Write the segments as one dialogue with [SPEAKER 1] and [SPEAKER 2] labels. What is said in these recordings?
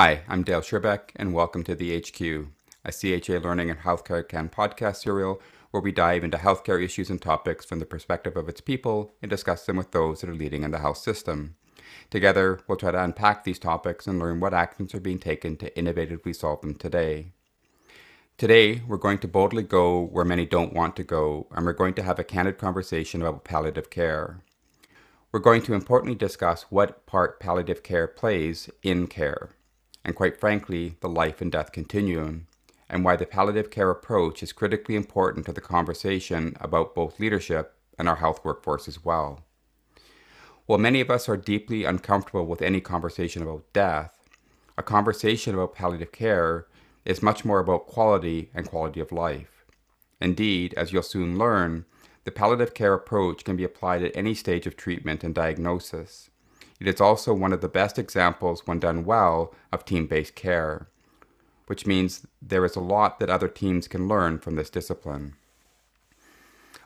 [SPEAKER 1] Hi, I'm Dale Schierbeck, and welcome to the HQ, a CHA Learning and HealthCareCAN podcast serial where we dive into healthcare issues and topics from the perspective of its people and discuss them with those that are leading in the health system. Together, we'll try to unpack these topics and learn what actions are being taken to innovatively solve them today. Today, we're going to boldly go where many don't want to go, and we're going to have a candid conversation about palliative care. We're going to importantly discuss what part palliative care plays in care and quite frankly, the life and death continuum, and why the palliative care approach is critically important to the conversation about both leadership and our health workforce as well. While many of us are deeply uncomfortable with any conversation about death, a conversation about palliative care is much more about quality and quality of life. Indeed, as you'll soon learn, the palliative care approach can be applied at any stage of treatment and diagnosis. It is also one of the best examples, when done well, of team based care, which means there is a lot that other teams can learn from this discipline.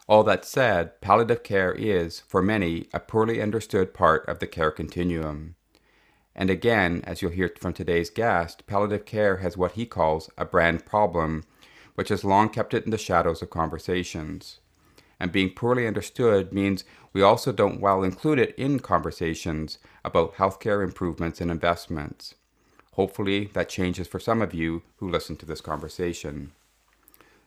[SPEAKER 1] All that said, palliative care is, for many, a poorly understood part of the care continuum. And again, as you'll hear from today's guest, palliative care has what he calls a brand problem, which has long kept it in the shadows of conversations and being poorly understood means we also don't well include it in conversations about healthcare improvements and investments. Hopefully, that changes for some of you who listen to this conversation.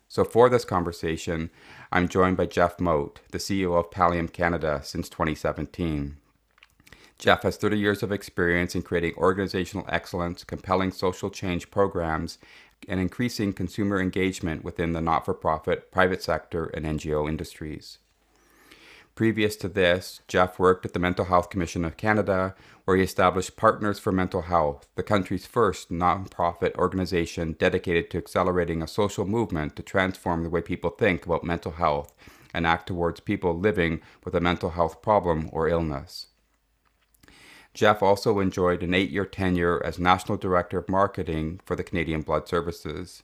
[SPEAKER 1] So, for this conversation, I'm joined by Jeff Moat, the CEO of Pallium Canada since 2017. Jeff has 30 years of experience in creating organizational excellence, compelling social change programs, and increasing consumer engagement within the not for profit, private sector, and NGO industries. Previous to this, Jeff worked at the Mental Health Commission of Canada, where he established Partners for Mental Health, the country's first nonprofit organization dedicated to accelerating a social movement to transform the way people think about mental health and act towards people living with a mental health problem or illness. Jeff also enjoyed an eight year tenure as National Director of Marketing for the Canadian Blood Services.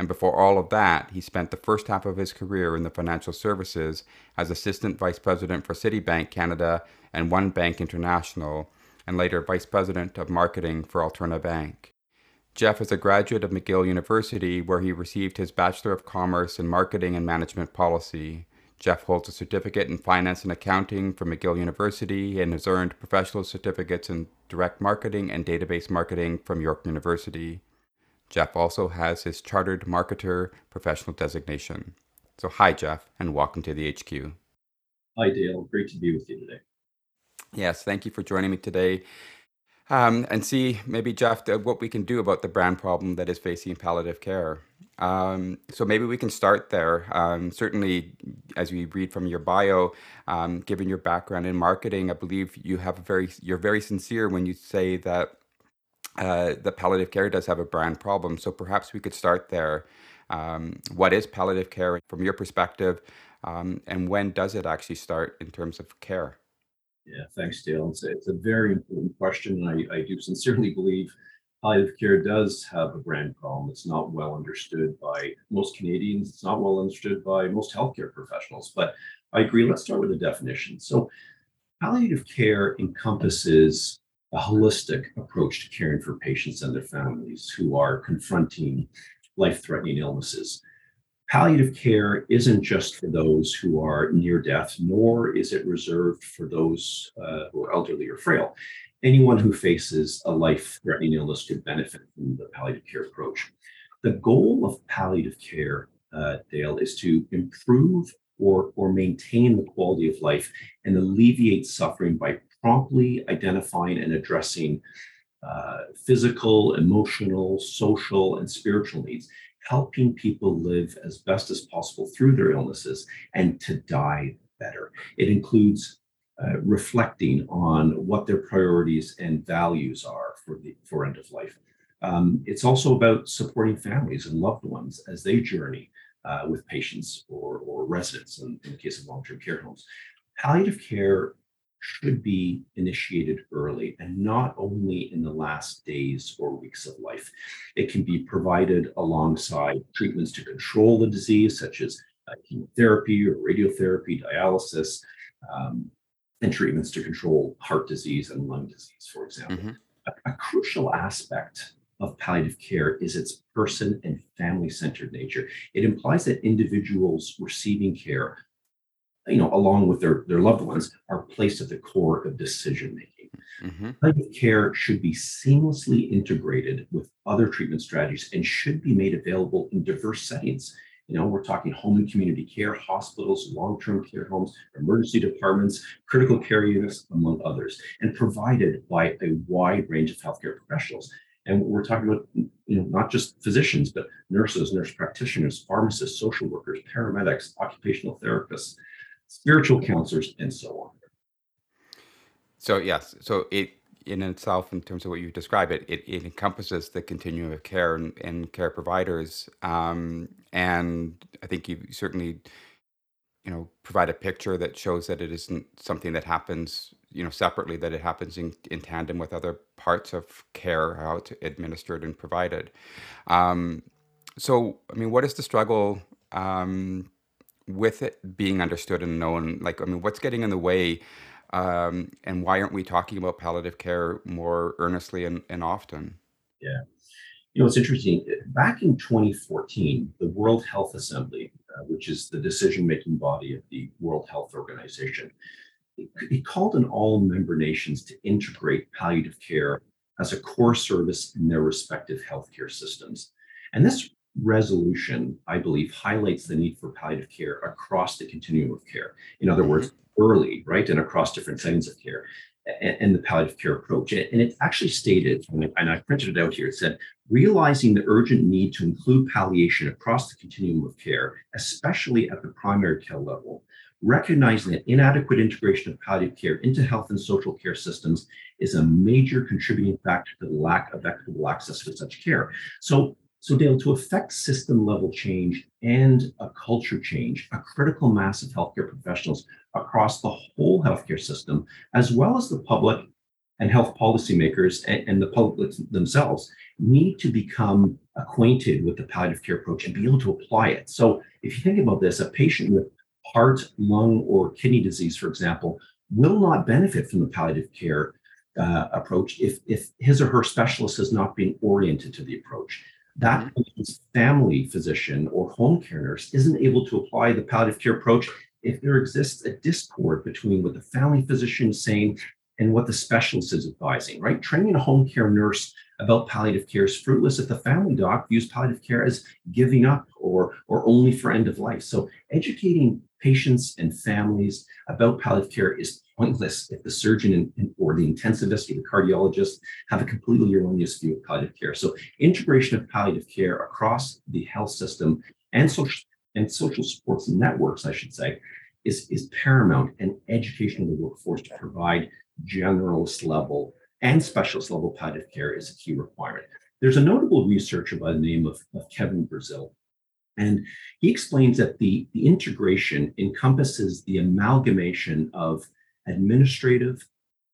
[SPEAKER 1] And before all of that, he spent the first half of his career in the financial services as Assistant Vice President for Citibank Canada and One Bank International, and later Vice President of Marketing for Alterna Bank. Jeff is a graduate of McGill University, where he received his Bachelor of Commerce in Marketing and Management Policy. Jeff holds a certificate in finance and accounting from McGill University and has earned professional certificates in direct marketing and database marketing from York University. Jeff also has his chartered marketer professional designation. So, hi, Jeff, and welcome to the HQ.
[SPEAKER 2] Hi, Dale. Great to be with you today.
[SPEAKER 1] Yes, thank you for joining me today um, and see maybe, Jeff, what we can do about the brand problem that is facing palliative care. Um, so maybe we can start there. Um, certainly, as we read from your bio, um, given your background in marketing, I believe you have a very you're very sincere when you say that uh, the palliative care does have a brand problem. So perhaps we could start there. Um, what is palliative care from your perspective, um, and when does it actually start in terms of care?
[SPEAKER 2] Yeah, thanks, Dale. It's a, it's a very important question. I, I do sincerely believe palliative care does have a brand problem. It's not well understood by most Canadians. It's not well understood by most healthcare professionals. But I agree. Let's start with the definition. So, palliative care encompasses a holistic approach to caring for patients and their families who are confronting life threatening illnesses palliative care isn't just for those who are near death, nor is it reserved for those uh, who are elderly or frail. Anyone who faces a life threatening illness could benefit from the palliative care approach. The goal of palliative care, uh, Dale, is to improve or, or maintain the quality of life and alleviate suffering by promptly identifying and addressing uh, physical, emotional, social, and spiritual needs helping people live as best as possible through their illnesses and to die better. It includes uh, reflecting on what their priorities and values are for the for end of life. Um, it's also about supporting families and loved ones as they journey uh, with patients or, or residents in, in the case of long-term care homes. Palliative care should be initiated early and not only in the last days or weeks of life. It can be provided alongside treatments to control the disease, such as uh, chemotherapy or radiotherapy, dialysis, um, and treatments to control heart disease and lung disease, for example. Mm-hmm. a, a crucial aspect of palliative care is its person and family centered nature. It implies that individuals receiving care, you know, along with their, their loved ones, are placed at the core of decision making. Mm-hmm. Palliative care should be seamlessly integrated with other treatment strategies and should be made available in diverse settings. You know, we're talking home and community care, hospitals, long-term care homes, emergency departments, critical care units, among others, and provided by a wide range of healthcare professionals. And we're talking about, you know, not just physicians, but nurses, nurse practitioners, pharmacists, social workers, paramedics, occupational therapists, spiritual counselors, and so on.
[SPEAKER 1] So yes, so it in itself, in terms of what you describe it, it, it encompasses the continuum of care and, and care providers. Um, and I think you certainly, you know, provide a picture that shows that it isn't something that happens, you know, separately, that it happens in, in tandem with other parts of care, how it's administered and provided. Um, so, I mean, what is the struggle um, with it being understood and known? Like, I mean, what's getting in the way? Um, and why aren't we talking about palliative care more earnestly and, and often?
[SPEAKER 2] Yeah. You know, it's interesting. Back in 2014, the World Health Assembly, uh, which is the decision making body of the World Health Organization, it, it called on all member nations to integrate palliative care as a core service in their respective healthcare systems. And this resolution, I believe, highlights the need for palliative care across the continuum of care. In other mm-hmm. words, early, right, and across different settings of care, and, and the palliative care approach. And it actually stated, and I printed it out here, it said, realizing the urgent need to include palliation across the continuum of care, especially at the primary care level, recognizing that inadequate integration of palliative care into health and social care systems is a major contributing factor to the lack of equitable access to such care. So so, Dale, to affect system level change and a culture change, a critical mass of healthcare professionals across the whole healthcare system, as well as the public and health policymakers and, and the public themselves, need to become acquainted with the palliative care approach and be able to apply it. So, if you think about this, a patient with heart, lung, or kidney disease, for example, will not benefit from the palliative care uh, approach if, if his or her specialist has not been oriented to the approach that mm-hmm. family physician or home care nurse isn't able to apply the palliative care approach if there exists a discord between what the family physician is saying and what the specialist is advising, right? Training a home care nurse about palliative care is fruitless if the family doc views palliative care as giving up or, or only for end of life. So educating patients and families about palliative care is pointless if the surgeon or the intensivist or the cardiologist have a completely erroneous view of palliative care. So integration of palliative care across the health system and social and social supports networks, I should say, is, is paramount and education of the workforce to provide generalist level and specialist level palliative care is a key requirement. There's a notable researcher by the name of, of Kevin Brazil and he explains that the, the integration encompasses the amalgamation of administrative,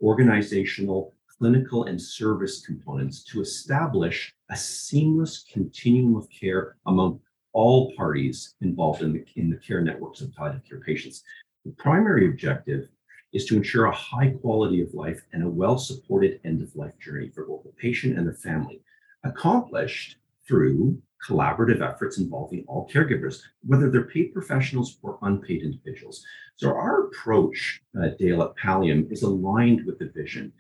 [SPEAKER 2] organizational, clinical, and service components to establish a seamless continuum of care among all parties involved in the, in the care networks of palliative care patients. The primary objective is to ensure a high quality of life and a well supported end of life journey for both the patient and the family, accomplished through collaborative efforts involving all caregivers, whether they're paid professionals or unpaid individuals. So our approach, uh, Dale at Pallium, is aligned with the vision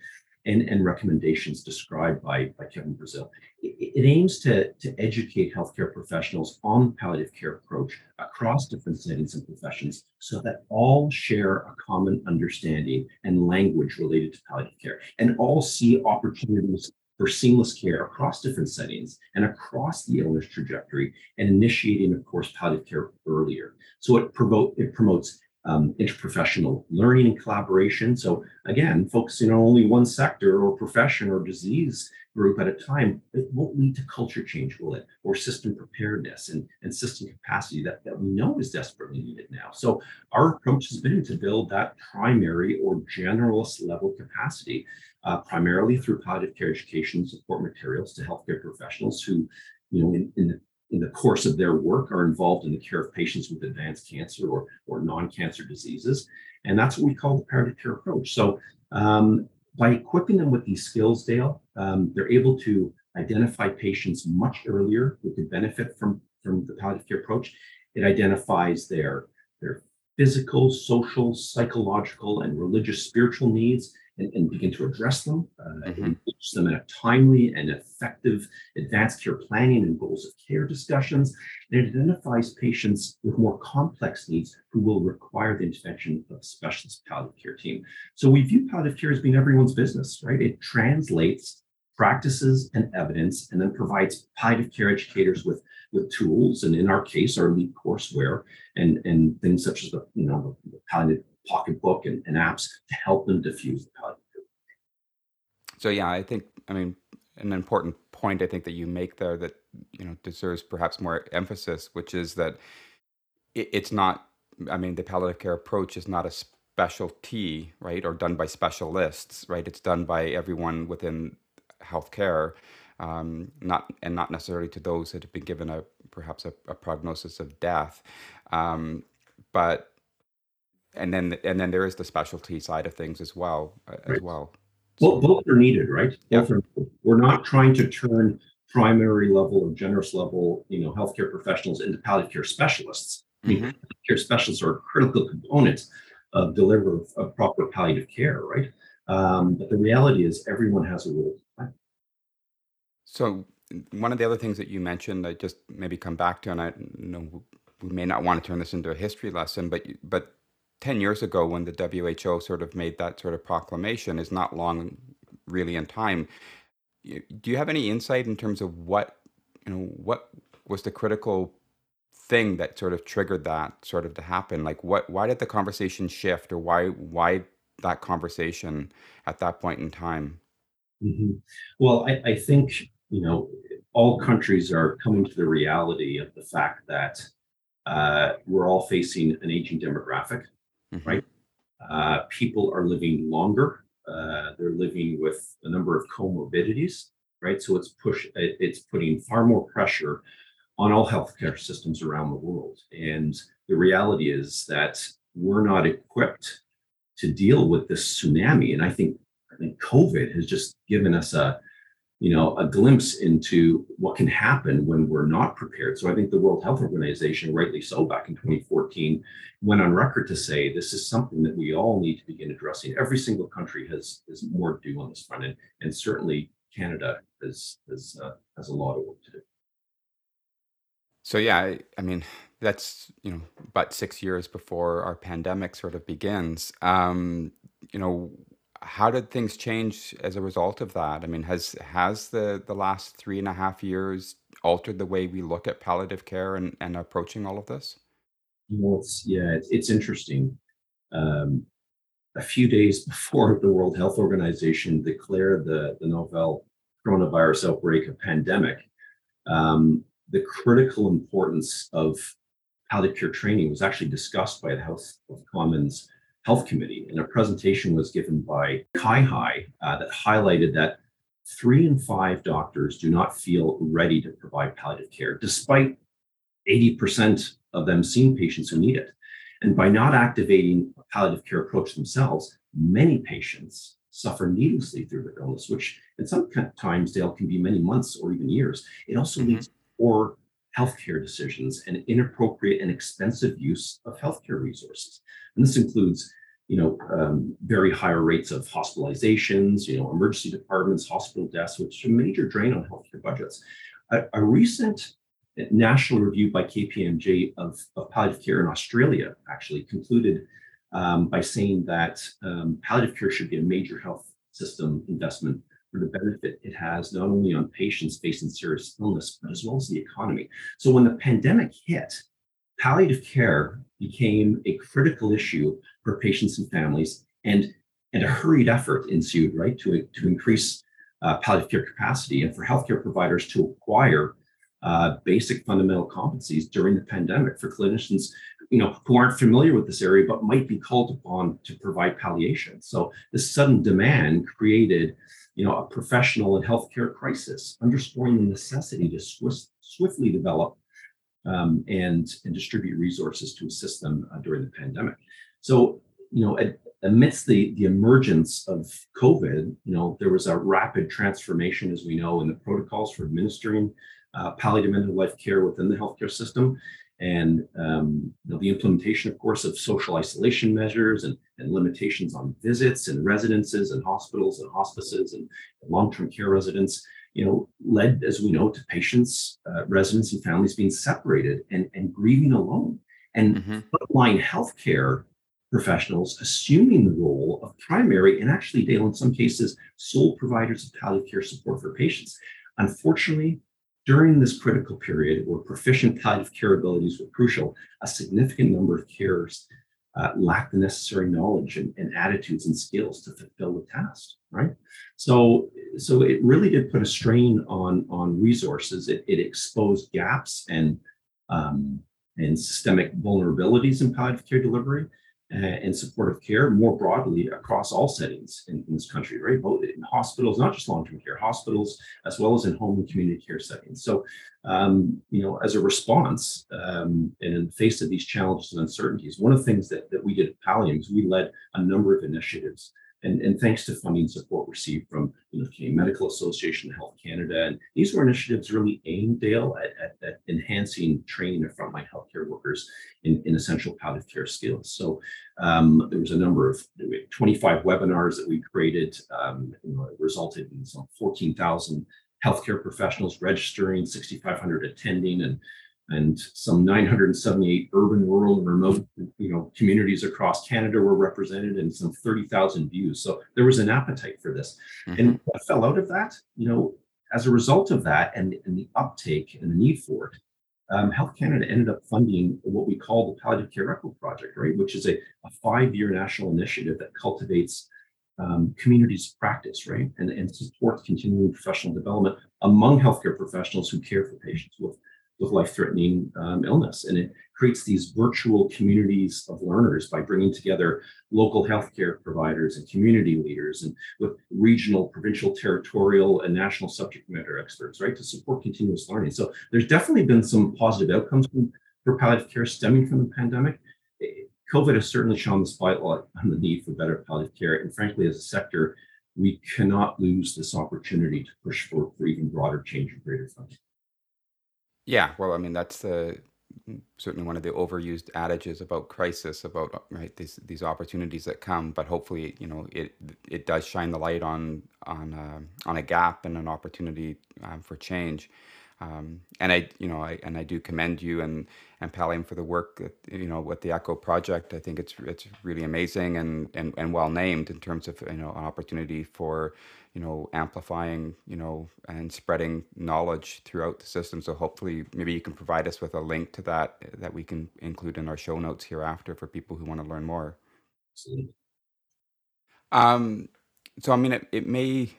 [SPEAKER 2] and, and recommendations described by, by Kevin Brazil. It, it aims to, to educate healthcare professionals on the palliative care approach across different settings and professions so that all share a common understanding and language related to palliative care and all see opportunities for seamless care across different settings and across the illness trajectory and initiating, of course, palliative care earlier. So it, promote, it promotes um, interprofessional learning and collaboration. So again, focusing on only one sector or profession or disease group at a time, it won't lead to culture change, will it? Or system preparedness and, and system capacity that, that we know is desperately needed now. So our approach has been to build that primary or generalist level capacity uh, primarily through palliative care education support materials to healthcare professionals who, you know, in, in, the, in the course of their work are involved in the care of patients with advanced cancer or, or non-cancer diseases. And that's what we call the palliative care approach. So um, by equipping them with these skills, Dale, Um, they're able to identify patients much earlier who could benefit from, from the palliative care approach. It identifies their, their physical, social, psychological, and religious spiritual needs and, and begin to address them, uh,
[SPEAKER 1] Mhm.
[SPEAKER 2] engage them in a timely and effective advanced care planning and goals of care discussions. And it identifies patients with more complex needs who will require the intervention of a specialist palliative care team. So we view palliative care as being everyone's business, right? It translates practices and evidence and then provides palliative care educators with with tools and in our case our elite courseware and and things such as the you know the, the palliative pocketbook and, and apps to help them diffuse the palliative.
[SPEAKER 1] So yeah, I think I mean an important point I think that you make there that you know deserves perhaps more emphasis, which is that it, it's not. I mean, the palliative care approach is not a specialty, right, or done by specialists, right? It's done by everyone within healthcare, um, not and not necessarily to those that have been given a perhaps a, a prognosis of death, um, but and then and then there is the specialty side of things as well, uh, as
[SPEAKER 2] Right.
[SPEAKER 1] well.
[SPEAKER 2] Well, both are needed, right?
[SPEAKER 1] yeah.
[SPEAKER 2] We're not trying to turn primary level or generous level, you know, healthcare professionals into palliative care specialists. I mean,
[SPEAKER 1] Mhm.
[SPEAKER 2] care specialists are a critical components of deliver of proper palliative care, right? Um, but the reality is everyone has a role to.
[SPEAKER 1] So one of the other things that you mentioned, I just maybe come back to, and I know we may not want to turn this into a history lesson, but but ten years ago, when the WHO sort of made that sort of proclamation, is not long really in time. Do you have any insight in terms of what you know what was the critical thing that sort of triggered that sort of to happen? Like what why did the conversation shift, or why why that conversation at that point in time?
[SPEAKER 2] Mhm. Well, I, I think, you know, all countries are coming to the reality of the fact that uh, we're all facing an aging demographic,
[SPEAKER 1] Mhm.
[SPEAKER 2] right? Uh, people are living longer. Uh, they're living with a number of comorbidities, right? So it's push, it's putting far more pressure on all healthcare systems around the world. And the reality is that we're not equipped to deal with this tsunami. And I think I think COVID has just given us a you know a glimpse into what can happen when we're not prepared. So I think the World Health Organization, rightly so, back in 2014, went on record to say this is something that we all need to begin addressing. Every single country has has more to do on this front, and, and certainly Canada has has uh, has a lot of work to do.
[SPEAKER 1] So yeah, I, I mean that's you know about six years before our pandemic sort of begins. Um, you know, how did things change as a result of that? I mean, has has the the last three and a half years altered the way we look at palliative care and and approaching all of this?
[SPEAKER 2] Well, it's yeah, it's, it's interesting. Um, a few days before the World Health Organization declared the, the novel coronavirus outbreak a pandemic, um, the critical importance of palliative care training was actually discussed by the House of Commons Health Committee, and a presentation was given by CIHI uh, that highlighted that three in five doctors do not feel ready to provide palliative care, despite 80% of them seeing patients who need it. And by not activating a palliative care approach themselves, many patients suffer needlessly through their illness, which in some times, Dale, can be many months or even years. It also
[SPEAKER 1] Mhm.
[SPEAKER 2] leads to poor healthcare decisions and inappropriate and expensive use of healthcare resources. And this includes, you know, um, very higher rates of hospitalizations, you know, emergency departments, hospital deaths, which is a major drain on healthcare budgets. A, a recent national review by KPMG of, of palliative care in Australia actually concluded um, by saying that um, palliative care should be a major health system investment for the benefit it has not only on patients facing serious illness, but as well as the economy. So when the pandemic hit, palliative care became a critical issue for patients and families, and, and a hurried effort ensued, right, to, to increase uh, palliative care capacity and for healthcare providers to acquire uh, basic fundamental competencies during the pandemic for clinicians you know who aren't familiar with this area but might be called upon to provide palliation so this sudden demand created you know a professional and healthcare crisis underscoring the necessity to swift, swiftly develop um, and and distribute resources to assist them uh, during the pandemic so you know amidst the, the emergence of COVID, you know, there was a rapid transformation, as we know, in the protocols for administering uh, palliative end of life care within the healthcare system. And um, you know, the implementation, of course, of social isolation measures and, and limitations on visits and residences and hospitals and hospices and long-term care residents, you know, led, as we know, to patients, uh, residents, and families being separated and, and grieving alone. And mm-hmm. frontline healthcare professionals assuming the role of primary and actually, Dale, in some cases, sole providers of palliative care support for patients. Unfortunately, during this critical period where proficient palliative care abilities were crucial, a significant number of carers uh, lacked the necessary knowledge and, and, attitudes and skills to fulfill the task, right? So, so it really did put a strain on, on resources. It, it exposed gaps and, um, and systemic vulnerabilities in palliative care delivery and supportive care more broadly across all settings in, in, this country, right? Both in hospitals, not just long-term care, hospitals, as well as in home and community care settings. So, um, you know, as a response um, and in the face of these challenges and uncertainties, one of the things that, that we did at Pallium is we led a number of initiatives and, and thanks to funding support received from you know, Canadian Medical Association, Health Canada, and these were initiatives really aimed, Dale, at, at, at enhancing training of frontline in, in essential palliative care skills. So um, there was a number of 25 webinars that we created, um, you know, resulted in some 14,000 healthcare professionals registering, 6,500 attending, and and some 978 urban, rural, and remote, you know, communities across Canada were represented, and some 30,000 views. So there was an appetite for this, mm-hmm. and what fell out of that, you know, as a result of that, and, and the uptake and the need for it, um, Health Canada ended up funding what we call the Palliative Care Echo Project, right, which is a, a five-year national initiative that cultivates um, communities of practice, right, and, and supports continuing professional development among healthcare professionals who care for patients with with life-threatening um, illness. And it creates these virtual communities of learners by bringing together local healthcare providers and community leaders and with regional, provincial, territorial, and national subject matter experts, right, to support continuous learning. So there's definitely been some positive outcomes for palliative care stemming from the pandemic. Eh, COVID has certainly shone the spotlight on the need for better palliative care. And frankly, as a sector, we cannot lose this opportunity to push for, for even broader change and greater funding.
[SPEAKER 1] Yeah, well, I mean, that's the certainly one of the overused adages about crisis, about right these these opportunities that come. But hopefully, you know, it it does shine the light on on uh, on a gap and an opportunity um, for change. Um, and I, you know, I and I do commend you and and Pallium for the work that, you know with the Echo project. I think it's it's really amazing and and and well named in terms of you know an opportunity for you know, amplifying, you know, and spreading knowledge throughout the system. So hopefully, maybe you can provide us with a link to that that we can include in our show notes hereafter for people who want to learn more.
[SPEAKER 2] Absolutely.
[SPEAKER 1] Um, so I mean, it, it may,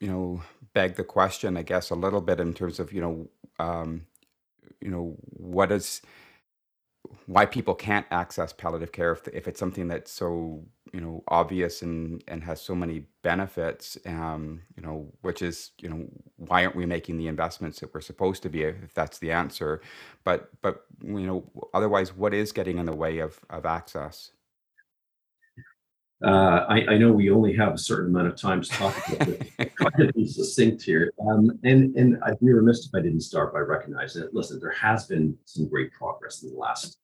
[SPEAKER 1] you know, beg the question, I guess, a little bit in terms of, you know, um, you know, what is why people can't access palliative care if, if it's something that's so you know obvious and and has so many benefits um you know which is you know why aren't we making the investments that we're supposed to be if that's the answer? But but you know otherwise what is getting in the way of of access
[SPEAKER 2] uh, I, I, know we only have a certain amount of time to talk about it. Try to be succinct here. Um, and, and I'd be remiss if I didn't start by recognizing that, listen, there has been some great progress in the last,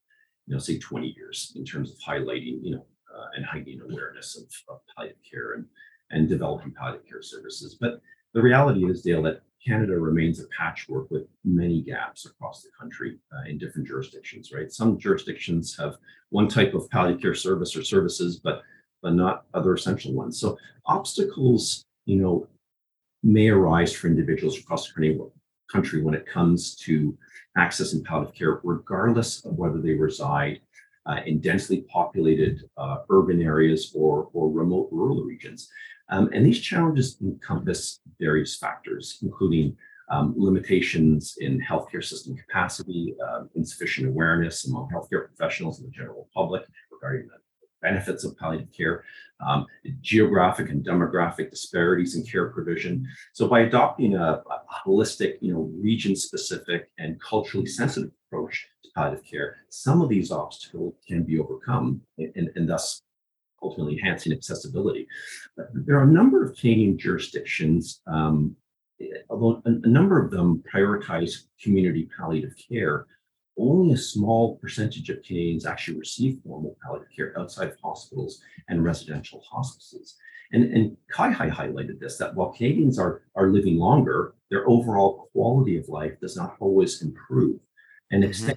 [SPEAKER 2] you know, say 20 years in terms of highlighting, you know, uh, and heightening awareness of, of palliative care and, and developing palliative care services. But the reality is, Dale, that Canada remains a patchwork with many gaps across the country uh, in different jurisdictions, right? Some jurisdictions have one type of palliative care service or services, but but not other essential ones. So obstacles, you know, may arise for individuals across the country when it comes to accessing palliative care, regardless of whether they reside uh, in densely populated uh, urban areas or, or remote rural regions. Um, and these challenges encompass various factors, including um, limitations in healthcare system capacity, uh, insufficient awareness among healthcare professionals and the general public regarding the benefits of palliative care, um, geographic and demographic disparities in care provision. So by adopting a, a holistic, you know, region-specific and culturally sensitive approach to palliative care, some of these obstacles can be overcome and, and, and thus ultimately enhancing accessibility. But there are a number of Canadian jurisdictions, um, although a, a number of them prioritize community palliative care. Only a small percentage of Canadians actually receive formal palliative care outside of hospitals and residential hospices. And, and CIHI highlighted this that while Canadians are, are living longer, their overall quality of life does not always improve. And mm-hmm.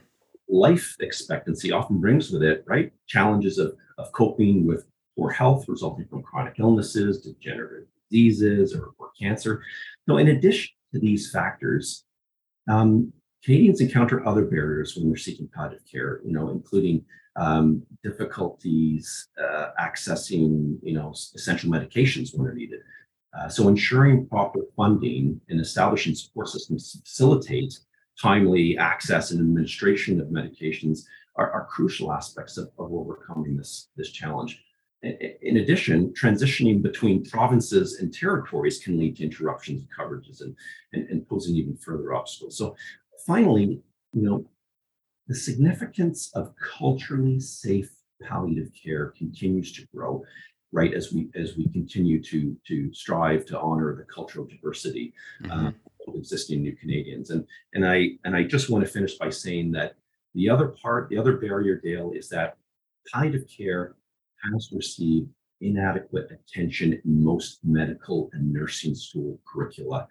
[SPEAKER 2] life expectancy often brings with it, right, challenges of, of coping with poor health resulting from chronic illnesses, degenerative diseases, or, or cancer. So, in addition to these factors, um, Canadians encounter other barriers when they're seeking palliative care, you know, including um, difficulties uh, accessing, you know, essential medications when they're needed. Uh, so ensuring proper funding and establishing support systems to facilitate timely access and administration of medications are, are crucial aspects of, of, overcoming this, this challenge. In addition, transitioning between provinces and territories can lead to interruptions in coverages and, and, and posing even further obstacles. So finally, you know, the significance of culturally safe palliative care continues to grow, right? As we as we continue to to strive to honor the cultural diversity mm-hmm. uh, of existing new Canadians, and and I and I just want to finish by saying that the other part, the other barrier, Dale, is that palliative care has received inadequate attention in most medical and nursing school curricula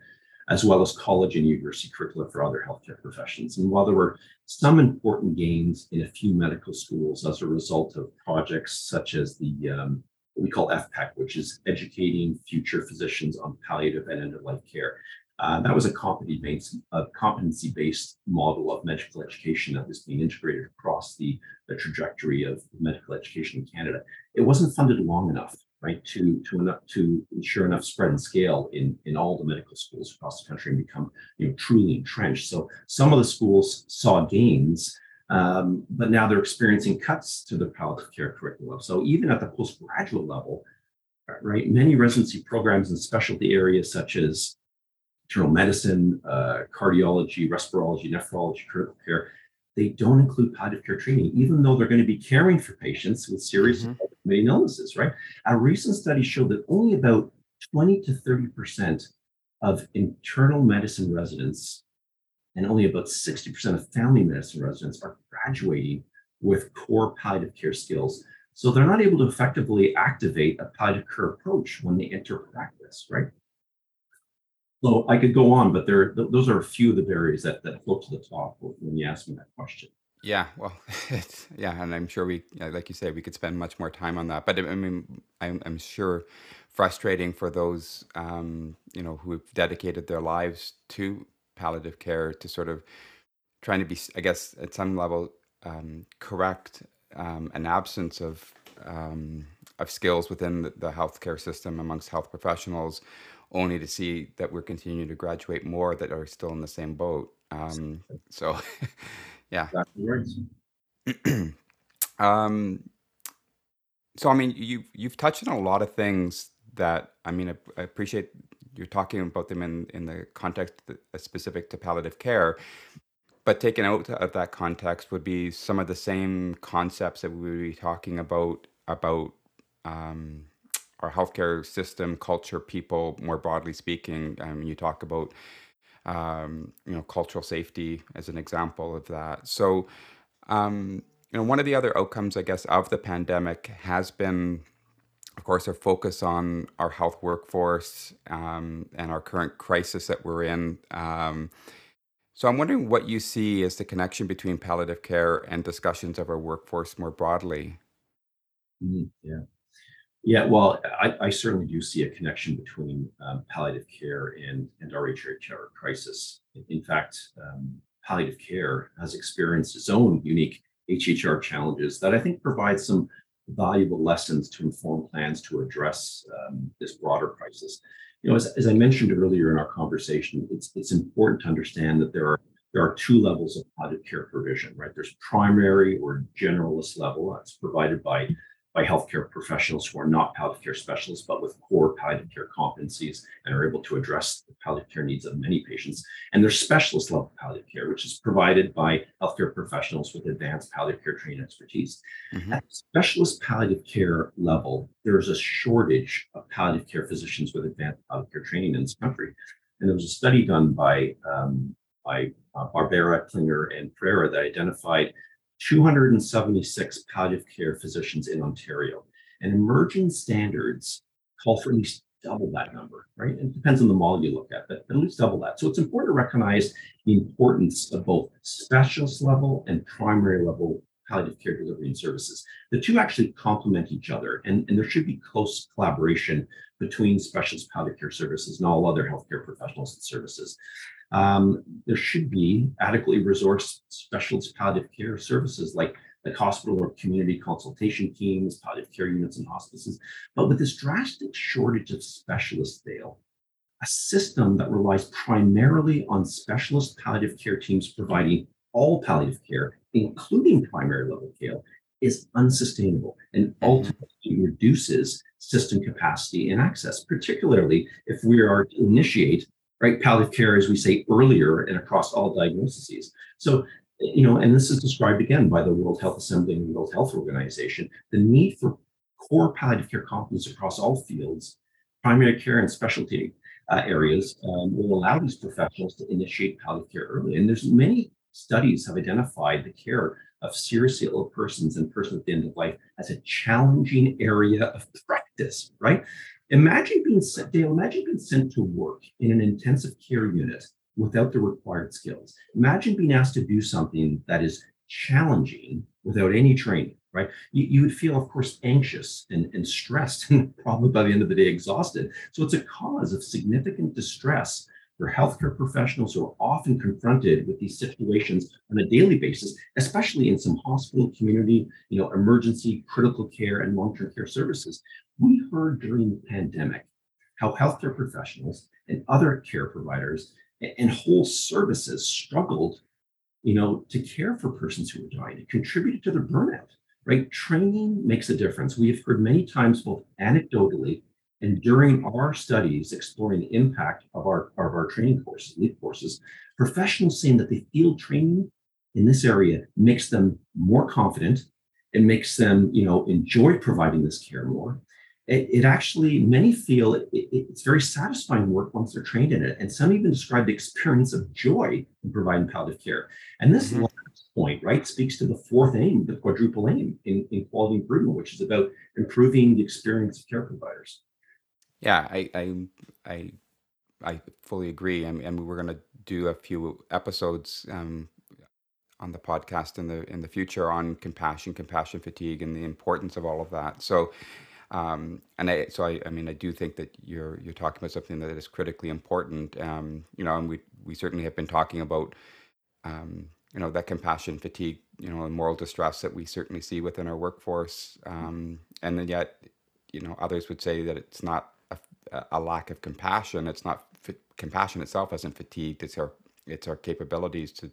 [SPEAKER 2] as well as college and university curricula for other healthcare professions. And while there were some important gains in a few medical schools as a result of projects such as the um, what we call FPEC, which is Educating Future Physicians on Palliative and End of Life Care. Uh, that was a competency-based, competency-based model of medical education that was being integrated across the, the trajectory of medical education in Canada. It wasn't funded long enough right, to to enough to ensure enough spread and scale in in all the medical schools across the country and become you know truly entrenched. So some of the schools saw gains, um, but now they're experiencing cuts to the palliative care curriculum. So even at the postgraduate level, right, many residency programs in specialty areas such as internal medicine, uh, cardiology, respirology, nephrology, critical care, they don't include palliative care training, even though they're going to be caring for patients with serious mm-hmm main illnesses, right? A recent study showed that only about 20 to 30% of internal medicine residents and only about 60% of family medicine residents are graduating with core palliative care skills. So they're not able to effectively activate a palliative care approach when they enter practice, right? So I could go on, but there, those are a few of the barriers that, that float to the top when you ask me that question.
[SPEAKER 1] Yeah, well, it's yeah, and I'm sure we, like you say, we could spend much more time on that. But I mean, I'm, I'm sure frustrating for those, um, you know, who've dedicated their lives to palliative care to sort of trying to be, I guess, at some level, um, correct um, an absence of um, of skills within the, the healthcare system amongst health professionals, only to see that we're continuing to graduate more that are still in the same boat. Um, so. Yeah. um, so I mean, you you've touched on a lot of things that I mean, I, I appreciate you're talking about them in in the context that, specific to palliative care. But taken out of that context would be some of the same concepts that we would be talking about about um, our healthcare system, culture, people, more broadly speaking. Um, you talk about um, you know, cultural safety as an example of that. So, um, you know, one of the other outcomes, I guess, of the pandemic has been, of course, our focus on our health workforce um, and our current crisis that we're in. Um, so, I'm wondering what you see as the connection between palliative care and discussions of our workforce more broadly.
[SPEAKER 2] Mm, yeah. Yeah, well, I, I, certainly do see a connection between um, palliative care and, and our HHR crisis. In fact, um, palliative care has experienced its own unique HHR challenges that I think provide some valuable lessons to inform plans to address um, this broader crisis. You know, as, as I mentioned earlier in our conversation, it's it's important to understand that there are there are two levels of palliative care provision, right? There's primary or generalist level that's provided by by healthcare professionals who are not palliative care specialists, but with core palliative care competencies and are able to address the palliative care needs of many patients. And there's specialist level palliative care, which is provided by healthcare professionals with advanced palliative care training expertise.
[SPEAKER 1] Mhm.
[SPEAKER 2] At specialist palliative care level, there's a shortage of palliative care physicians with advanced palliative care training in this country. And there was a study done by um, by uh, Barbera, Klinger, and Pereira that identified 276 palliative care physicians in Ontario. And emerging standards call for at least double that number, right? It depends on the model you look at, but at least double that. So it's important to recognize the importance of both specialist level and primary level palliative care delivery and services. The two actually complement each other, and, and there should be close collaboration between specialist palliative care services and all other healthcare professionals and services. Um, there should be adequately resourced specialist palliative care services like like hospital or community consultation teams, palliative care units, and hospices. But with this drastic shortage of specialists, Dale, a system that relies primarily on specialist palliative care teams providing all palliative care, including primary level care, is unsustainable and ultimately reduces system capacity and access, particularly if we are to initiate right palliative care, as we say earlier, and across all diagnoses. So you know, and this is described again by the World Health Assembly and World Health Organization, the need for core palliative care competence across all fields, primary care and specialty uh, areas um, will allow these professionals to initiate palliative care early. And there's many studies have identified the care of seriously ill persons and persons at the end of life as a challenging area of practice, right? Imagine being sent, Dale, imagine being sent to work in an intensive care unit without the required skills. Imagine being asked to do something that is challenging without any training, right? You, you would feel, of course, anxious and, and stressed and probably by the end of the day exhausted. So it's a cause of significant distress for healthcare professionals who are often confronted with these situations on a daily basis, especially in some hospital, community, you know, emergency, critical care, and long-term care services. We heard during the pandemic how healthcare professionals and other care providers and whole services struggled, you know, to care for persons who were dying. It contributed to their burnout, right? Training makes a difference. We have heard many times, both anecdotally and during our studies exploring the impact of our, of our training courses, LEAP courses, professionals saying that they feel training in this area makes them more confident. and makes them, you know, enjoy providing this care more it, it actually, many feel it, it, it's very satisfying work once they're trained in it. And some even describe the experience of joy in providing palliative care. And this mm-hmm. last point, right, speaks to the fourth aim, the quadruple aim in, in quality improvement, which is about improving the experience of care providers.
[SPEAKER 1] Yeah, I, I, I, I fully agree. I mean, and we're going to do a few episodes um, on the podcast in the in the future on compassion, compassion fatigue, and the importance of all of that. So, um, and I, so I, I mean, I do think that you're you're talking about something that is critically important. Um, you know, and we we certainly have been talking about, um, you know, that compassion fatigue, you know, and moral distress that we certainly see within our workforce. Um, and then yet, you know, others would say that it's not a, a lack of compassion. It's not compassion itself isn't fatigued. It's our it's our capabilities to,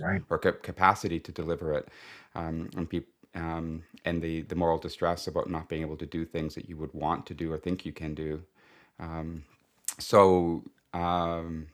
[SPEAKER 2] right.
[SPEAKER 1] or capacity to deliver it. Um, and people um, and the the moral distress about not being able to do things that you would want to do or think you can do. Um, so um,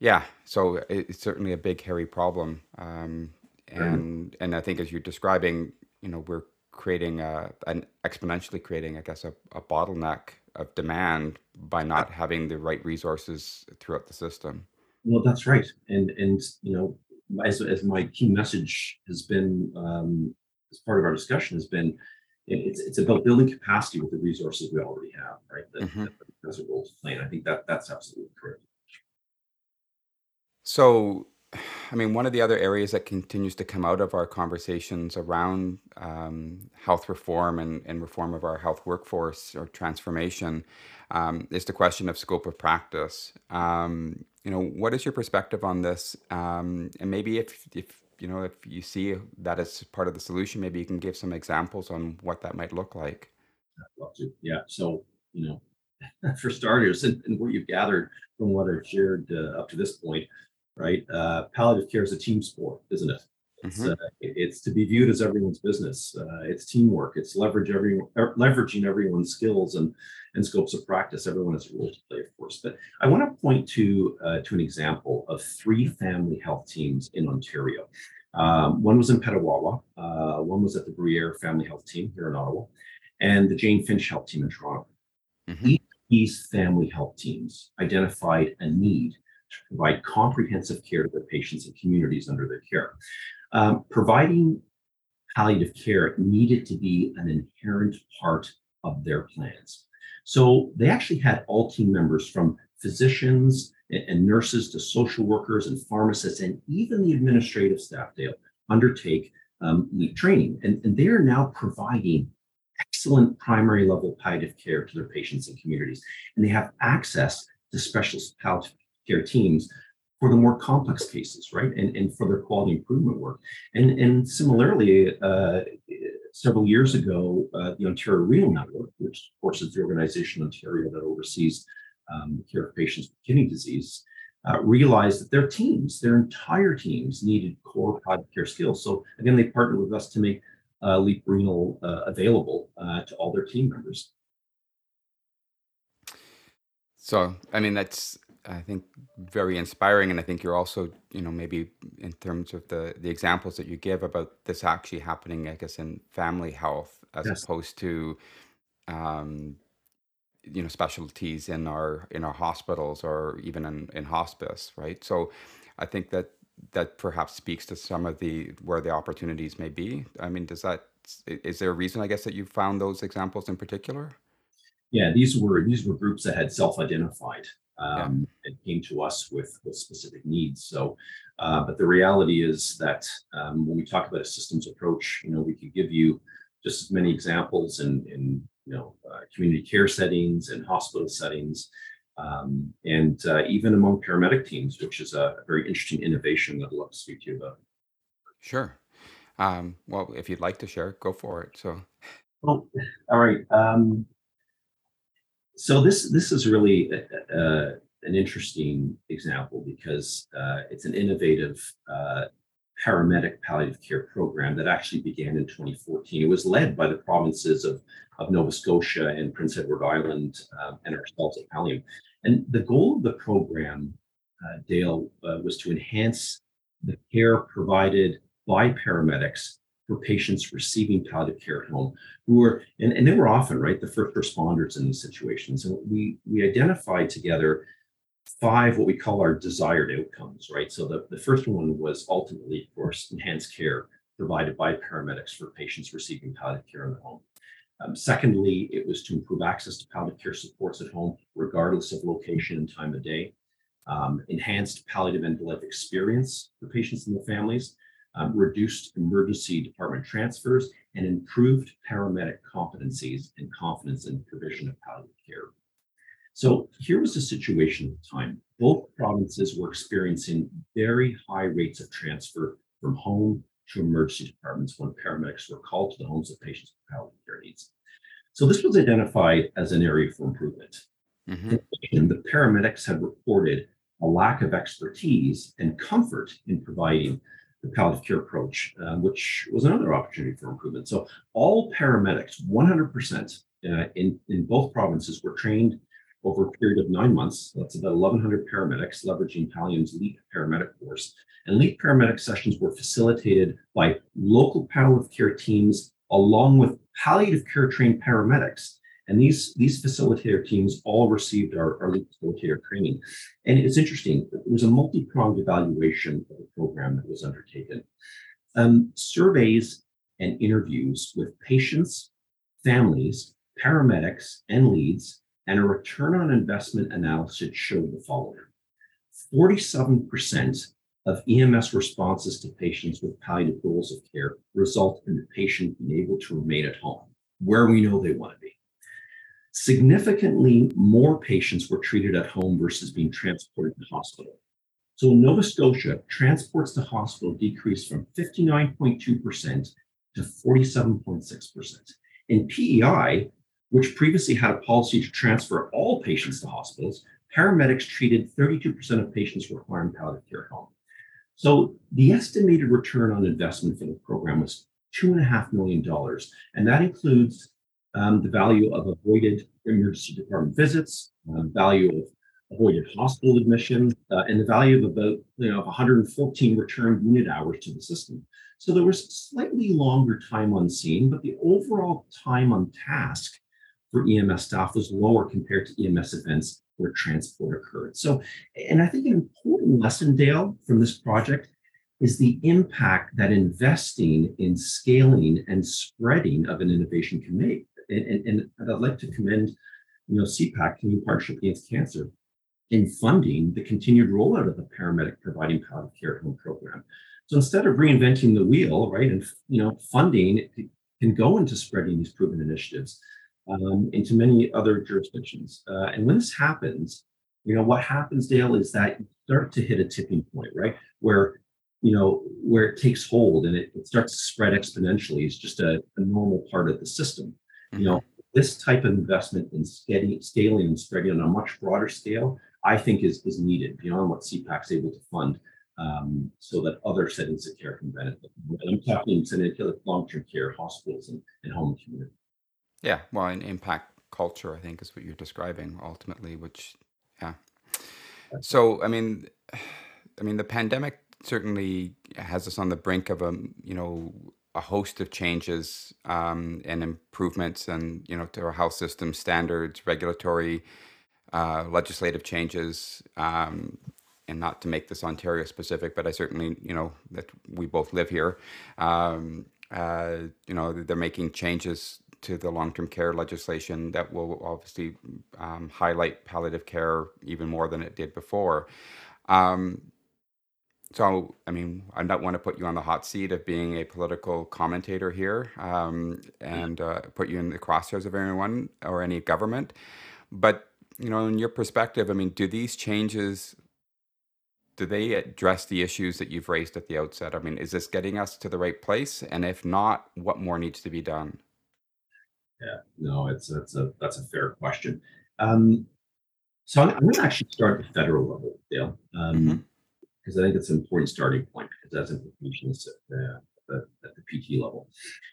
[SPEAKER 1] yeah, so it's certainly a big hairy problem, um, and and I think as you're describing, you know, we're creating a, an exponentially creating, I guess, a, a bottleneck of demand by not having the right resources throughout the system.
[SPEAKER 2] Well, that's right, and and you know as, as my key message has been um, as part of our discussion has been it's it's about building capacity with the resources we already have, right? That, mm-hmm. that's a role to play, and I think that that's absolutely correct.
[SPEAKER 1] So, I mean, one of the other areas that continues to come out of our conversations around um, health reform and, and reform of our health workforce or transformation um, is the question of scope of practice. Um, you know, what is your perspective on this? Um, and maybe if, if you know, if you see that as part of the solution, maybe you can give some examples on what that might look like.
[SPEAKER 2] I'd love to. Yeah. So, you know, for starters, and, and what you've gathered from what I've shared uh, up to this point, right? Uh, palliative care is a team sport, isn't it? It's, mm-hmm. uh, it's to be viewed as everyone's business. Uh, it's teamwork. It's leverage every er, leveraging everyone's skills and and scopes of practice. Everyone has a role to play, of course. But I want to point to uh, to an example of three family health teams in Ontario. Um, one was in Petawawa. Uh, one was at the Bruyere Family Health Team here in Ottawa, and the Jane Finch Health Team in Toronto. Mm-hmm. Each of these family health teams identified a need to provide comprehensive care to their patients and communities under their care. Um, providing palliative care needed to be an inherent part of their plans. So they actually had all team members from physicians and nurses to social workers and pharmacists and even the administrative staff they undertake um, training. And, and they are now providing excellent primary level palliative care to their patients and communities. And they have access to specialist palliative care teams for the more complex cases, right? And, and for their quality improvement work. And, and similarly, uh, several years ago, uh, the Ontario Renal Network, which of course is the organization in Ontario that oversees um, care of patients with kidney disease, uh, realized that their teams, their entire teams, needed core palliative care skills. So again, they partnered with us to make uh, Leap Renal uh, available uh, to all their team members.
[SPEAKER 1] So, I mean, that's I think very inspiring, and I think you're also, you know, maybe in terms of the the examples that you give about this actually happening, I guess, in family health as yes. opposed to, um, you know, specialties in our in our hospitals or even in in hospice, right? So, I think that that perhaps speaks to some of the where the opportunities may be. I mean, does that is there a reason, I guess, that you found those examples in particular?
[SPEAKER 2] Yeah, these were these were groups that had self-identified um, and came to us with, with specific needs. So, uh, but the reality is that um, when we talk about a systems approach, you know, we could give you just as many examples in, in you know, uh, community care settings and hospital settings, um, and uh, even among paramedic teams, which is a very interesting innovation that I'd love to speak to you about.
[SPEAKER 1] Sure. Um, well, if you'd like to share, go for it. So,
[SPEAKER 2] well, all right. Um, so this this is really a, a, an interesting example because uh, it's an innovative uh, paramedic palliative care program that actually began in 2014. It was led by the provinces of, of Nova Scotia and Prince Edward Island um, and ourselves at Pallium. And the goal of the program, uh, Dale, uh, was to enhance the care provided by paramedics for patients receiving palliative care at home who were and, and they were often right the first responders in these situations. And we we identified together five what we call our desired outcomes right? So the, the first one was ultimately of course enhanced care provided by paramedics for patients receiving palliative care in the home. Um, secondly it was to improve access to palliative care supports at home regardless of location and time of day. Um, enhanced palliative end life experience for patients and their families um, reduced emergency department transfers, and improved paramedic competencies and confidence in provision of palliative care. So here was the situation at the time. Both provinces were experiencing very high rates of transfer from home to emergency departments when paramedics were called to the homes of patients with palliative care needs. So this was identified as an area for improvement. Mm-hmm. And the paramedics had reported a lack of expertise and comfort in providing the palliative care approach, uh, which was another opportunity for improvement. So all paramedics, 100% uh, in, in both provinces were trained over a period of nine months. That's about 1,100 paramedics leveraging Pallium's LEAP paramedic course. And LEAP paramedic sessions were facilitated by local palliative care teams along with palliative care trained paramedics and these, these facilitator teams all received our, our lead facilitator training. And it's interesting, it was a multi-pronged evaluation of the program that was undertaken. Um, surveys and interviews with patients, families, paramedics, and leads, and a return on investment analysis showed the following. 47% of EMS responses to patients with palliative goals of care result in the patient being able to remain at home, where we know they want to be. Significantly more patients were treated at home versus being transported to hospital. So in Nova Scotia, transports to hospital decreased from 59.2% to 47.6%. In PEI, which previously had a policy to transfer all patients to hospitals, paramedics treated 32% of patients requiring palliative care at home. So the estimated return on investment for the program was two and a half million dollars, and that includes um, the value of avoided emergency department visits, uh, value of avoided hospital admission, uh, and the value of about you know 114 returned unit hours to the system. So there was slightly longer time on scene, but the overall time on task for EMS staff was lower compared to EMS events where transport occurred. So, and I think an important lesson, Dale, from this project is the impact that investing in scaling and spreading of an innovation can make. And, and, I'd like to commend, you know, CPAC, Community Partnership Against Cancer, in funding the continued rollout of the paramedic providing palliative care home program. So instead of reinventing the wheel, right, and you know, funding can go into spreading these proven initiatives um, into many other jurisdictions. Uh, and when this happens, you know, what happens, Dale, is that you start to hit a tipping point, right, where you know where it takes hold and it, it starts to spread exponentially. It's just a, a normal part of the system. Mm-hmm. You know, this type of investment in scaling, scaling and spreading on a much broader scale, I think, is is needed beyond what CPAC's able to fund um, so that other settings of care can benefit. And I'm talking long-term care, hospitals, and, and home community.
[SPEAKER 1] Yeah, well, an impact culture, I think, is what you're describing ultimately. Which, yeah. So, I mean, I mean, the pandemic certainly has us on the brink of a, you know, a host of changes um, and improvements, and you know, to our health system standards, regulatory, uh, legislative changes. Um, and not to make this Ontario specific, but I certainly, you know, that we both live here. Um, uh, you know, they're making changes to the long-term care legislation that will obviously um, highlight palliative care even more than it did before. Um, so, I mean, I don't want to put you on the hot seat of being a political commentator here um, and uh, put you in the crosshairs of anyone or any government. But, you know, in your perspective, I mean, do these changes do they address the issues that you've raised at the outset? I mean, is this getting us to the right place? And if not, what more needs to be done?
[SPEAKER 2] Yeah, no, it's that's a that's a fair question. Um, so I'm, I'm going to actually start at the federal level, Dale, um, mm-hmm. Because I think it's an important starting point because that's implications at the, at the PT level.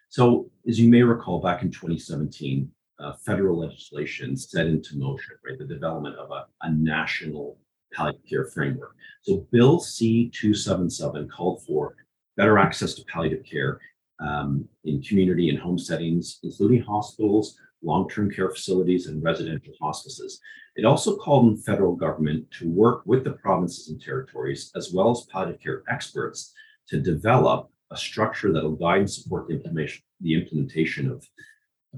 [SPEAKER 2] So, as you may recall, back in 2017, uh, federal legislation set into motion, right, the development of a, a national palliative care framework. So Bill C277 called for better access to palliative care um, in community and home settings, including hospitals, long-term care facilities, and residential hospices. It also called on federal government to work with the provinces and territories, as well as palliative care experts, to develop a structure that will guide and support the the implementation of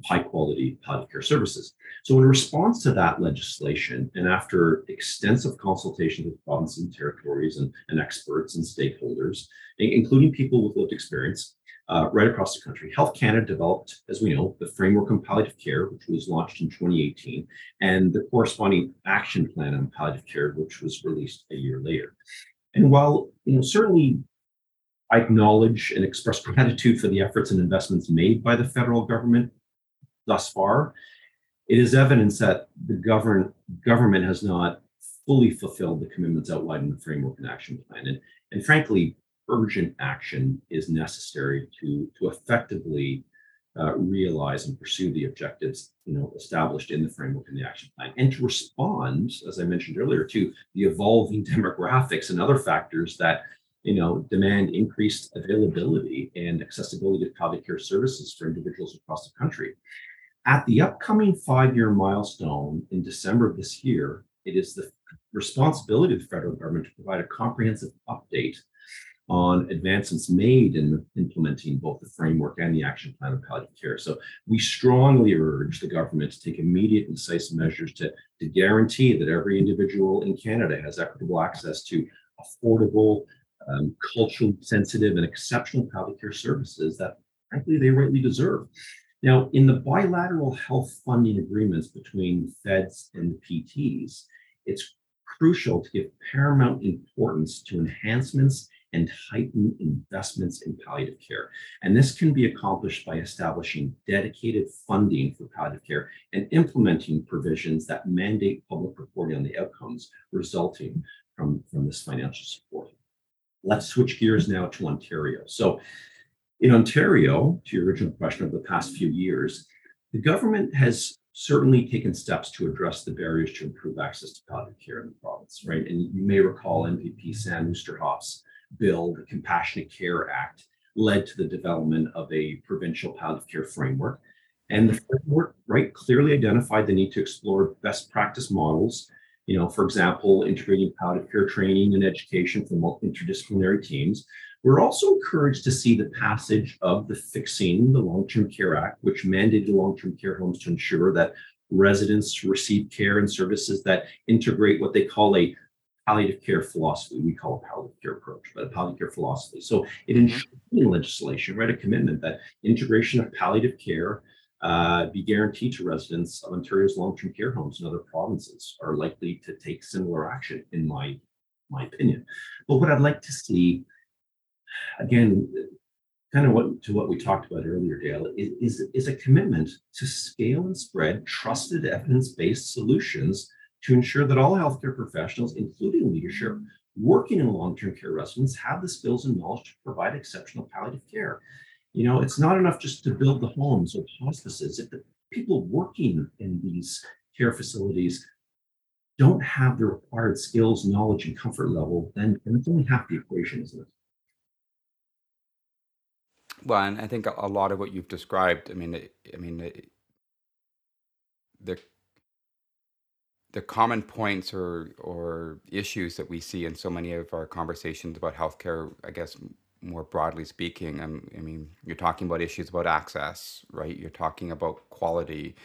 [SPEAKER 2] high quality palliative care services. So, in response to that legislation, and after extensive consultation with provinces and territories and, and experts and stakeholders, including people with lived experience uh, right across the country, Health Canada developed, as we know, the Framework on Palliative Care, which was launched in 2018, and the corresponding action plan on palliative care, which was released a year later. And while you know certainly I acknowledge and express gratitude for the efforts and investments made by the federal government thus far, it is evidence that the govern, government has not fully fulfilled the commitments outlined in the framework and action plan. And, and frankly, urgent action is necessary to, to effectively uh, realize and pursue the objectives you know established in the framework and the action plan and to respond as i mentioned earlier to the evolving demographics and other factors that you know demand increased availability and accessibility of palliative care services for individuals across the country. At the upcoming five year milestone in December of this year, it is the responsibility of the federal government to provide a comprehensive update on advancements made in implementing both the framework and the action plan of palliative care. So we strongly urge the government to take immediate and decisive measures to, to guarantee that every individual in Canada has equitable access to affordable, um, culturally sensitive, and exceptional palliative care services that, frankly, they rightly deserve. Now, in the bilateral health funding agreements between feds and the PTs, it's crucial to give paramount importance to enhancements and heighten investments in palliative care. And this can be accomplished by establishing dedicated funding for palliative care and implementing provisions that mandate public reporting on the outcomes resulting from, from this financial support. let's switch gears now to Ontario. So in Ontario, to your original question of the past few years, the government has certainly taken steps to address the barriers to improve access to palliative care in the province, right? And you may recall MPP Sam Oosterhoff's bill, the Compassionate Care Act, led to the development of a provincial palliative care framework. And the framework, right, clearly identified the need to explore best practice models. You know, for example, integrating palliative care training and education for interdisciplinary teams, we're also encouraged to see the passage of the Fixing the Long-Term Care Act, which mandated long-term care homes to ensure that residents receive care and services that integrate what they call a palliative care philosophy. We call it palliative care approach, but a palliative care philosophy. So it mm-hmm. ensures in legislation, right, a commitment that integration of palliative care uh, be guaranteed to residents of Ontario's long-term care homes and other provinces are likely to take similar action, in my my opinion. But what I'd like to see again, kind of what to what we talked about earlier, Dale, is, is a commitment to scale and spread trusted evidence-based solutions to ensure that all healthcare professionals, including leadership, working in long-term care residents have the skills and knowledge to provide exceptional palliative care. You know, it's not enough just to build the homes or hospices. If the people working in these care facilities don't have the required skills, knowledge, and comfort level, then, then it's only half the equation, isn't it?
[SPEAKER 1] Well, and I think a lot of what you've described, I mean, I mean, the the common points or or issues that we see in so many of our conversations about healthcare, I guess more broadly speaking, um, I mean, you're talking about issues about access, right? You're talking about quality.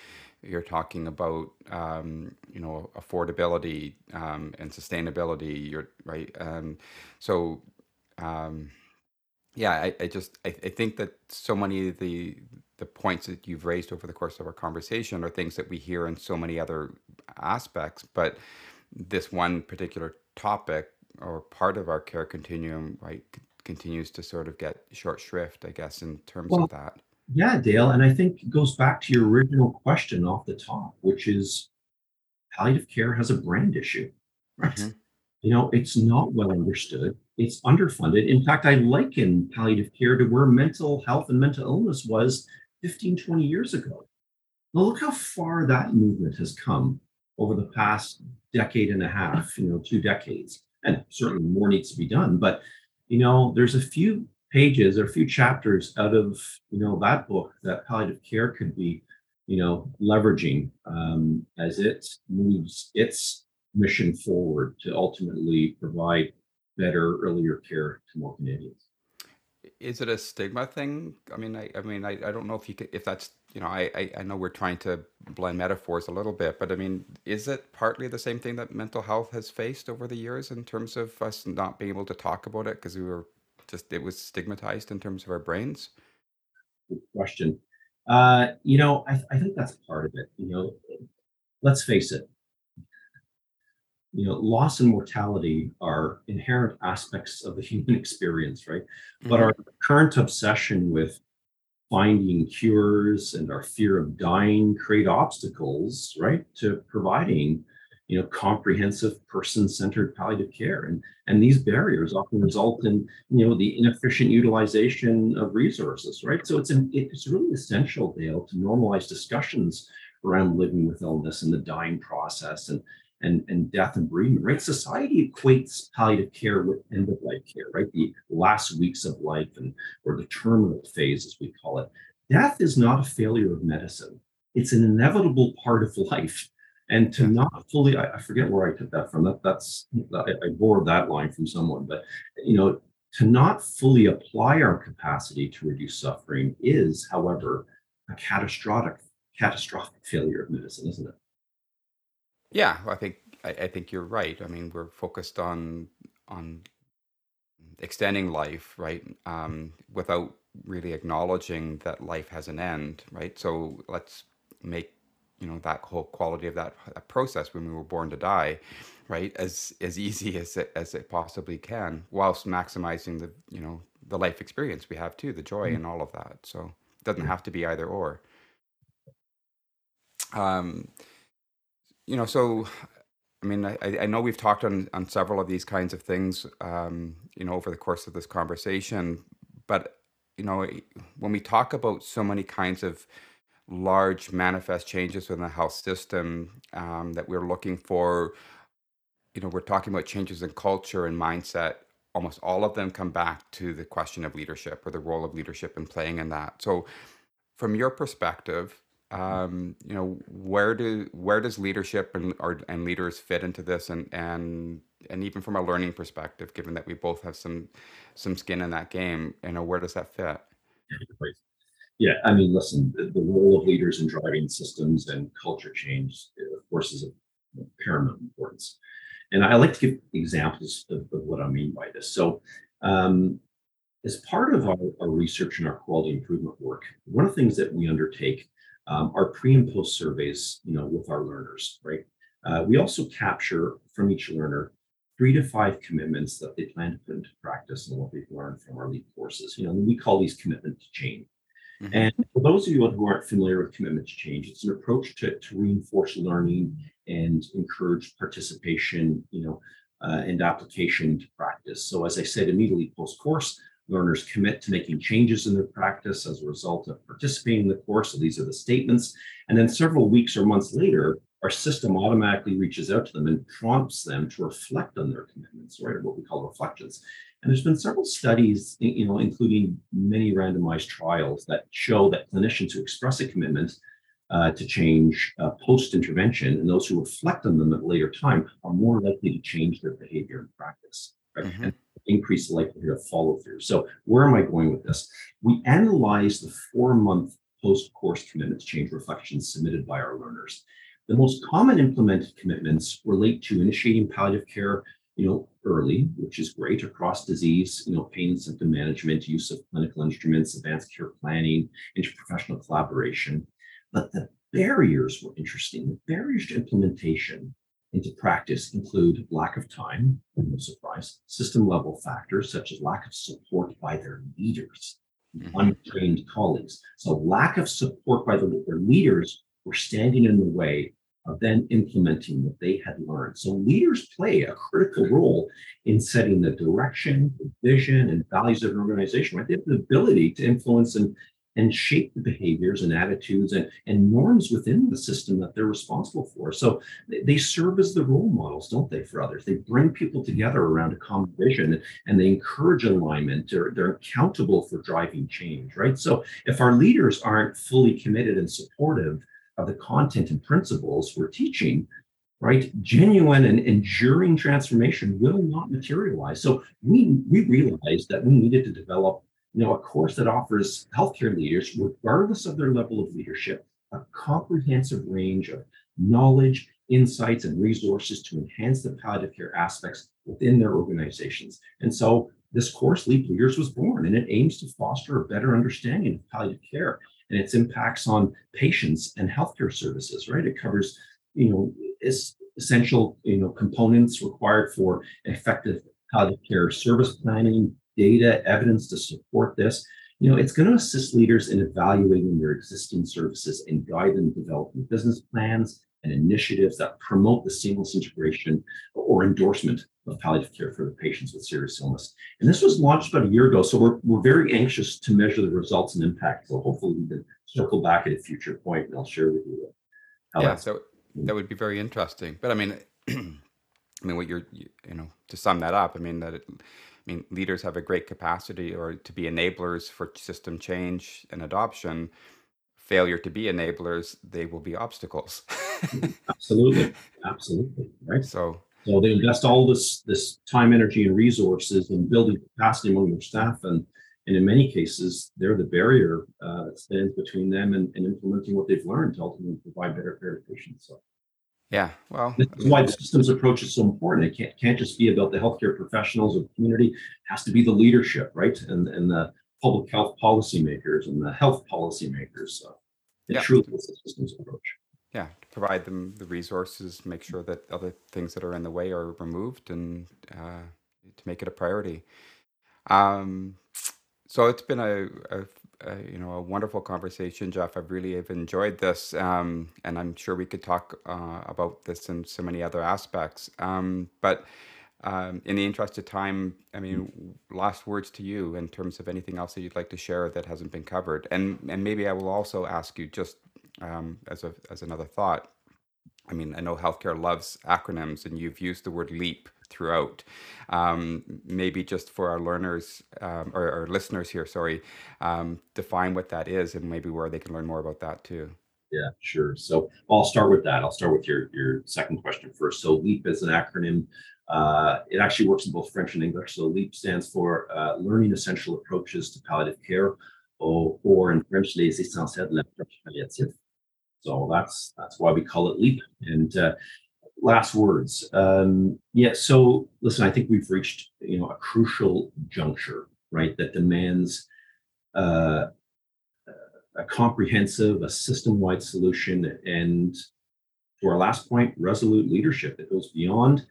[SPEAKER 1] You're talking about um, you know affordability um, and sustainability. You're right. Um, so um, yeah, I, I just I, I think that so many of the the points that you've raised over the course of our conversation are things that we hear in so many other aspects, but this one particular topic or part of our care continuum, right, c- continues to sort of get short shrift, I guess, in terms of that.
[SPEAKER 2] yeah, Dale, and I think it goes back to your original question off the top, which is palliative care has a brand issue, right? Mhm. You know, it's not well understood it's underfunded. In fact, I liken palliative care to where mental health and mental illness was 15, 20 years ago. Now, look how far that movement has come over the past decade and a half, you know, two decades. And certainly more needs to be done. But, you know, there's a few pages or a few chapters out of, you know, that book that palliative care could be, you know, leveraging um, as it moves its mission forward to ultimately provide better earlier care to more Canadians.
[SPEAKER 1] Is it a stigma thing? I mean, I, I mean, I, I don't know if you could, if that's, you know, I, I, I know we're trying to blend metaphors a little bit, but I mean, is it partly the same thing that mental health has faced over the years in terms of us not being able to talk about it because we were just, it was stigmatized in terms of our brains?
[SPEAKER 2] Good question. Uh, you know, I, I think that's part of it. You know, let's face it, you know, loss and mortality are inherent aspects of the human experience, right? Mm-hmm. But our current obsession with finding cures and our fear of dying create obstacles, right, to providing, you know, comprehensive person-centered palliative care. And and these barriers often result in, you know, the inefficient utilization of resources, right? So it's an, it's really essential, Dale, to normalize discussions around living with illness and the dying process and and, and death and bereavement, right? Society equates palliative care with end of life care, right? The last weeks of life and or the terminal phase, as we call it. Death is not a failure of medicine. It's an inevitable part of life. And to not fully, I, I forget where I took that from. That that's I, I borrowed that line from someone, but you know, to not fully apply our capacity to reduce suffering is, however, a catastrophic catastrophic failure of medicine, isn't it?
[SPEAKER 1] Yeah, I think I, I think you're right. I mean, we're focused on on extending life, right? Um, without really acknowledging that life has an end, right? So let's make you know that whole quality of that, that process when we were born to die, right? As as easy as it, as it possibly can, whilst maximizing the you know the life experience we have too, the joy mm. and all of that. So it doesn't have to be either or. Um, you know, so I mean, I, I know we've talked on, on several of these kinds of things, um, you know, over the course of this conversation, but you know, when we talk about so many kinds of large manifest changes within the health system um, that we're looking for, you know, we're talking about changes in culture and mindset. Almost all of them come back to the question of leadership or the role of leadership in playing in that. So, from your perspective, um, you know, where do where does leadership and and leaders fit into this, and and and even from a learning perspective, given that we both have some some skin in that game, you know, where does that fit?
[SPEAKER 2] Yeah, I mean, listen, the, the role of leaders in driving systems and culture change, of course, is of paramount importance. And I like to give examples of, of what I mean by this. So, um, as part of our, our, research and our quality improvement work, one of the things that we undertake um, are pre and post surveys, you know, with our learners, right? Uh, we also capture from each learner three to five commitments that they plan to put into practice and what they've learned from our LEAP courses. You know, we call these commitment to change. Mm-hmm. And for those of you who aren't familiar with commitment to change, it's an approach to, to reinforce learning and encourage participation, you know, uh, and application to practice. So as I said, immediately post-course, learners commit to making changes in their practice as a result of participating in the course. So these are the statements. And then several weeks or months later, our system automatically reaches out to them and prompts them to reflect on their commitments, right? What we call reflections. And there's been several studies, you know, including many randomized trials that show that clinicians who express a commitment uh, to change uh, post-intervention and those who reflect on them at a later time are more likely to change their behavior and practice? Mm-hmm. Increase the likelihood of follow through. So where am I going with this? We analyzed the four-month post-course commitments change reflections submitted by our learners. The most common implemented commitments relate to initiating palliative care, you know, early, which is great across disease, you know, pain and symptom management, use of clinical instruments, advanced care planning, interprofessional collaboration. But the barriers were interesting. The barriers to implementation into practice include lack of time, no surprise, system level factors such as lack of support by their leaders, mm-hmm. untrained colleagues. So lack of support by the, their leaders were standing in the way of then implementing what they had learned. So leaders play a critical role in setting the direction, the vision, and values of an organization. Right? They have the ability to influence and and shape the behaviors and attitudes and, and norms within the system that they're responsible for. So they, serve as the role models, don't they, for others? They bring people together around a common vision and they encourage alignment. They're, they're accountable for driving change, right? So if our leaders aren't fully committed and supportive of the content and principles we're teaching, right? Genuine and enduring transformation will not materialize. So we we realized that we needed to develop, you know, a course that offers healthcare leaders, regardless of their level of leadership, a comprehensive range of knowledge, insights, and resources to enhance the palliative care aspects within their organizations. And so this course, Leap Leaders, was born, and it aims to foster a better understanding of palliative care and its impacts on patients and healthcare services, right? It covers, you know, essential, you know, components required for effective palliative care service planning, data, evidence to support this. You know, it's going to assist leaders in evaluating their existing services and guide them in developing business plans and initiatives that promote the seamless integration or endorsement of palliative care for the patients with serious illness. And this was launched about a year ago, so we're, we're very anxious to measure the results and impact. So hopefully we can circle back at a future point and I'll share with you
[SPEAKER 1] how yeah, so mm-hmm. that would be very interesting. But I mean, I mean, what you're, you, you know, to sum that up, I mean that, it, mean, leaders have a great capacity or to be enablers for system change and adoption. Failure to be enablers, they will be obstacles.
[SPEAKER 2] absolutely, absolutely, right.
[SPEAKER 1] So
[SPEAKER 2] so they invest all this this time, energy, and resources in building capacity among their staff, and and in many cases, they're the barrier uh, that stands between them and, and, implementing what they've learned to ultimately provide better care to patients. So.
[SPEAKER 1] Yeah, well,
[SPEAKER 2] this is why the systems approach is so important. It can't can't just be about the healthcare professionals or the community. It has to be the leadership, right, and and the public health policymakers and the health policymakers. So it yeah. truly is a systems approach
[SPEAKER 1] yeah, to provide them the resources, make sure that other things that are in the way are removed, and uh, to make it a priority. Um, so it's been a, a, uh, you know a wonderful conversation, Jeff. I've really have enjoyed this, um, and I'm sure we could talk uh, about this in so many other aspects. Um, but um, in the interest of time, I mean, last words to you in terms of anything else that you'd like to share that hasn't been covered, and and maybe I will also ask you just um, as a as another thought. I mean, I know healthcare loves acronyms, and you've used the word LEAP throughout. Um, maybe just for our learners um, or our listeners here, sorry, um, define what that is, and maybe where they can learn more about that too.
[SPEAKER 2] Yeah, sure. So I'll start with that. I'll start with your your second question first. So LEAP is an acronym. Uh, it actually works in both French and English. So LEAP stands for uh, Learning Essential Approaches to Palliative Care, or, or in French, Les Essentiels de l'Approche Palliative. So that's that's why we call it LEAP. And uh, last words. Um, yeah. So listen, I think we've reached you know a crucial juncture, right? That demands uh, a comprehensive, a system-wide solution, and to our last point, resolute leadership that goes beyond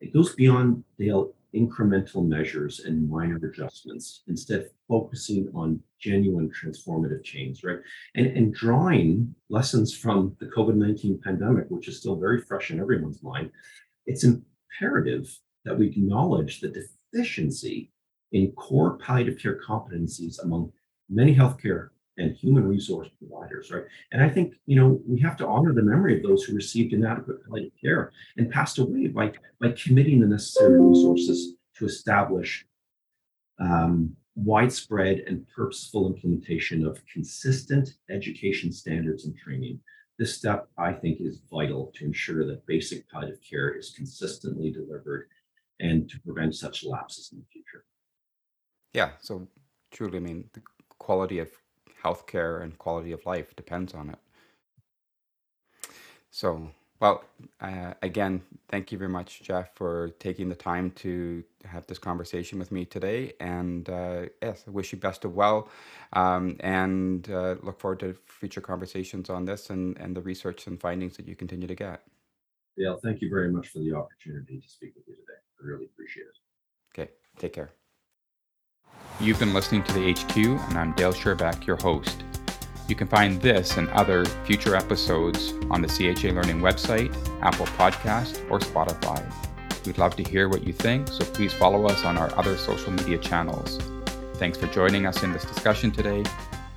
[SPEAKER 2] it goes beyond Dale incremental measures and minor adjustments, instead focusing on genuine transformative change, right? And, and drawing lessons from the COVID-19 pandemic, which is still very fresh in everyone's mind, it's imperative that we acknowledge the deficiency in core palliative care competencies among many healthcare and human resource providers, right? And I think, you know, we have to honor the memory of those who received inadequate palliative care and passed away by, by committing the necessary resources to establish um, widespread and purposeful implementation of consistent education standards and training. This step, I think, is vital to ensure that basic palliative care is consistently delivered and to prevent such lapses in the future.
[SPEAKER 1] Yeah. So truly, I mean, the quality of healthcare and quality of life depends on it. So, well, uh, again, thank you very much, Jeff, for taking the time to have this conversation with me today. And uh, yes, I wish you best of well, um, and uh, look forward to future conversations on this and, and the research and findings that you continue to get.
[SPEAKER 2] Dale, thank you very much for the opportunity to speak with you today. I really appreciate it.
[SPEAKER 1] Okay, take care. You've been listening to the HQ, and I'm Dale Schierbeck, your host. You can find this and other future episodes on the CHA Learning website, Apple Podcast, or Spotify. We'd love to hear what you think, so please follow us on our other social media channels. Thanks for joining us in this discussion today.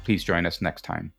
[SPEAKER 1] Please join us next time.